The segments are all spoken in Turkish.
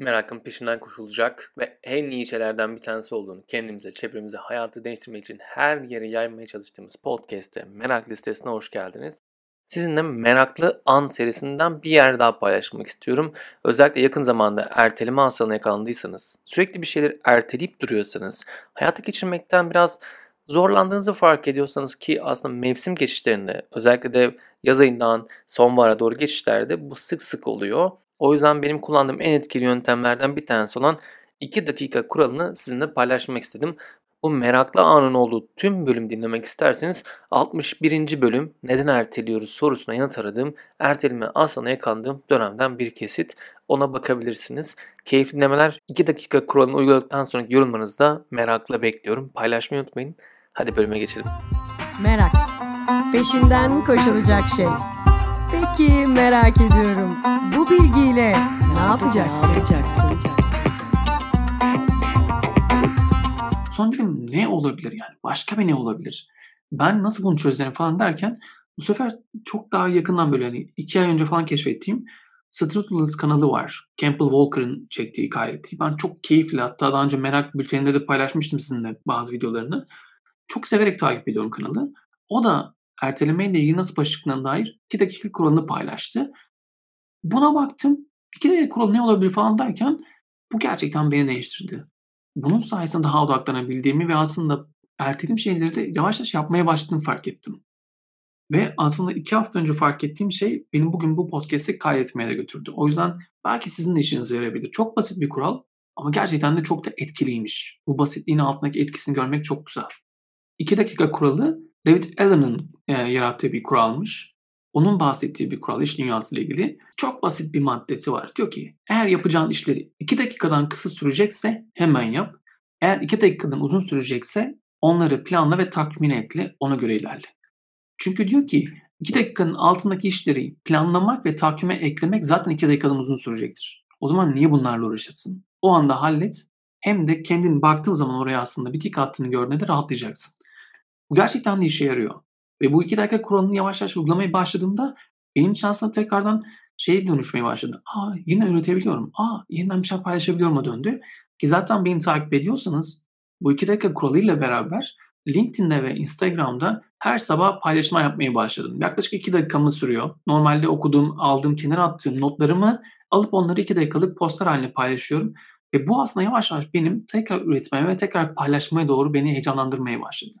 merakın peşinden koşulacak ve en iyi şeylerden bir tanesi olduğunu kendimize, çevremize, hayatı değiştirmek için her yere yaymaya çalıştığımız podcast'te Merak Listesi'ne hoş geldiniz. Sizinle Meraklı An serisinden bir yer daha paylaşmak istiyorum. Özellikle yakın zamanda erteleme hastalığına yakalandıysanız, sürekli bir şeyleri erteleyip duruyorsanız, hayata geçirmekten biraz zorlandığınızı fark ediyorsanız ki aslında mevsim geçişlerinde özellikle de yaz ayından sonbahara doğru geçişlerde bu sık sık oluyor. O yüzden benim kullandığım en etkili yöntemlerden bir tanesi olan 2 dakika kuralını sizinle paylaşmak istedim. Bu meraklı anın olduğu tüm bölüm dinlemek isterseniz 61. bölüm neden erteliyoruz sorusuna yanıt aradığım erteleme aslında yakandığım dönemden bir kesit. Ona bakabilirsiniz. Keyifli dinlemeler 2 dakika kuralını uyguladıktan sonraki yorumlarınızı da merakla bekliyorum. Paylaşmayı unutmayın. Hadi bölüme geçelim. Merak. Peşinden koşulacak şey. Peki merak ediyorum. Bu bilgiyle ne yapacaksın? Sonucum ne olabilir yani? Başka bir ne olabilir? Ben nasıl bunu çözerim falan derken bu sefer çok daha yakından böyle hani iki ay önce falan keşfettiğim Struttles kanalı var. Campbell Walker'ın çektiği kaydettiği. Ben çok keyifli hatta daha önce merak bülteninde de paylaşmıştım sizinle bazı videolarını. Çok severek takip ediyorum kanalı. O da ertelemeyle ilgili nasıl başa çıktığına dair 2 dakika kuralını paylaştı. Buna baktım. 2 dakika kuralı ne olabilir falan derken bu gerçekten beni değiştirdi. Bunun sayesinde daha odaklanabildiğimi ve aslında ertelediğim şeyleri de yavaş yavaş yapmaya başladığımı fark ettim. Ve aslında iki hafta önce fark ettiğim şey benim bugün bu podcast'i kaydetmeye de götürdü. O yüzden belki sizin de işinize yarayabilir. Çok basit bir kural ama gerçekten de çok da etkiliymiş. Bu basitliğin altındaki etkisini görmek çok güzel. 2 dakika kuralı David Allen'ın e, yarattığı bir kuralmış. Onun bahsettiği bir kural iş dünyası ile ilgili. Çok basit bir maddesi var. Diyor ki eğer yapacağın işleri 2 dakikadan kısa sürecekse hemen yap. Eğer 2 dakikadan uzun sürecekse onları planla ve takmin etle ona göre ilerle. Çünkü diyor ki 2 dakikanın altındaki işleri planlamak ve takvime eklemek zaten 2 dakikadan uzun sürecektir. O zaman niye bunlarla uğraşasın? O anda hallet hem de kendin baktığın zaman oraya aslında bir tik attığını gördüğünde rahatlayacaksın. Bu gerçekten de işe yarıyor. Ve bu iki dakika kuralını yavaş yavaş uygulamaya başladığımda benim için aslında tekrardan şeye dönüşmeye başladı. Aa yine üretebiliyorum. Aa yeniden bir şey paylaşabiliyorum döndü. Ki zaten beni takip ediyorsanız bu iki dakika kuralıyla beraber LinkedIn'de ve Instagram'da her sabah paylaşma yapmaya başladım. Yaklaşık iki dakikamı sürüyor. Normalde okuduğum, aldığım, kenara attığım notlarımı alıp onları iki dakikalık postlar haline paylaşıyorum. Ve bu aslında yavaş yavaş benim tekrar üretmeye ve tekrar paylaşmaya doğru beni heyecanlandırmaya başladı.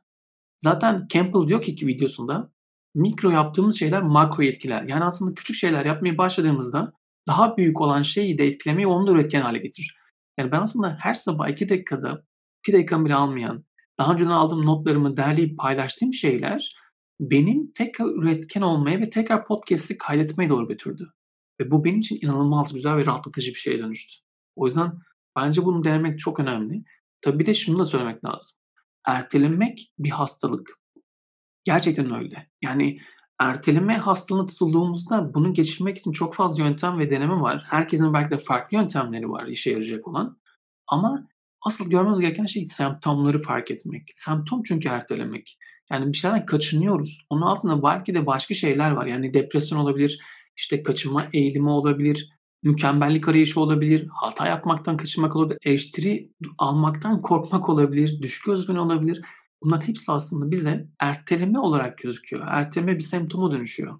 Zaten Campbell diyor ki videosunda mikro yaptığımız şeyler makro etkiler. Yani aslında küçük şeyler yapmaya başladığımızda daha büyük olan şeyi de etkilemeyi onu da üretken hale getirir. Yani ben aslında her sabah 2 dakikada 2 dakikamı bile almayan, daha önceden aldığım notlarımı derleyip paylaştığım şeyler benim tekrar üretken olmaya ve tekrar podcast'i kaydetmeye doğru götürdü. Ve bu benim için inanılmaz güzel ve rahatlatıcı bir şeye dönüştü. O yüzden bence bunu denemek çok önemli. Tabii bir de şunu da söylemek lazım ertelemek bir hastalık. Gerçekten öyle. Yani erteleme hastalığına tutulduğumuzda bunu geçirmek için çok fazla yöntem ve deneme var. Herkesin belki de farklı yöntemleri var işe yarayacak olan. Ama asıl görmemiz gereken şey semptomları fark etmek. Semptom çünkü ertelemek. Yani bir şeyden kaçınıyoruz. Onun altında belki de başka şeyler var. Yani depresyon olabilir, işte kaçınma eğilimi olabilir, mükemmellik arayışı olabilir, hata yapmaktan kaçınmak olabilir, eleştiri almaktan korkmak olabilir, düşük özgüven olabilir. Bunların hepsi aslında bize erteleme olarak gözüküyor. Erteleme bir semptoma dönüşüyor.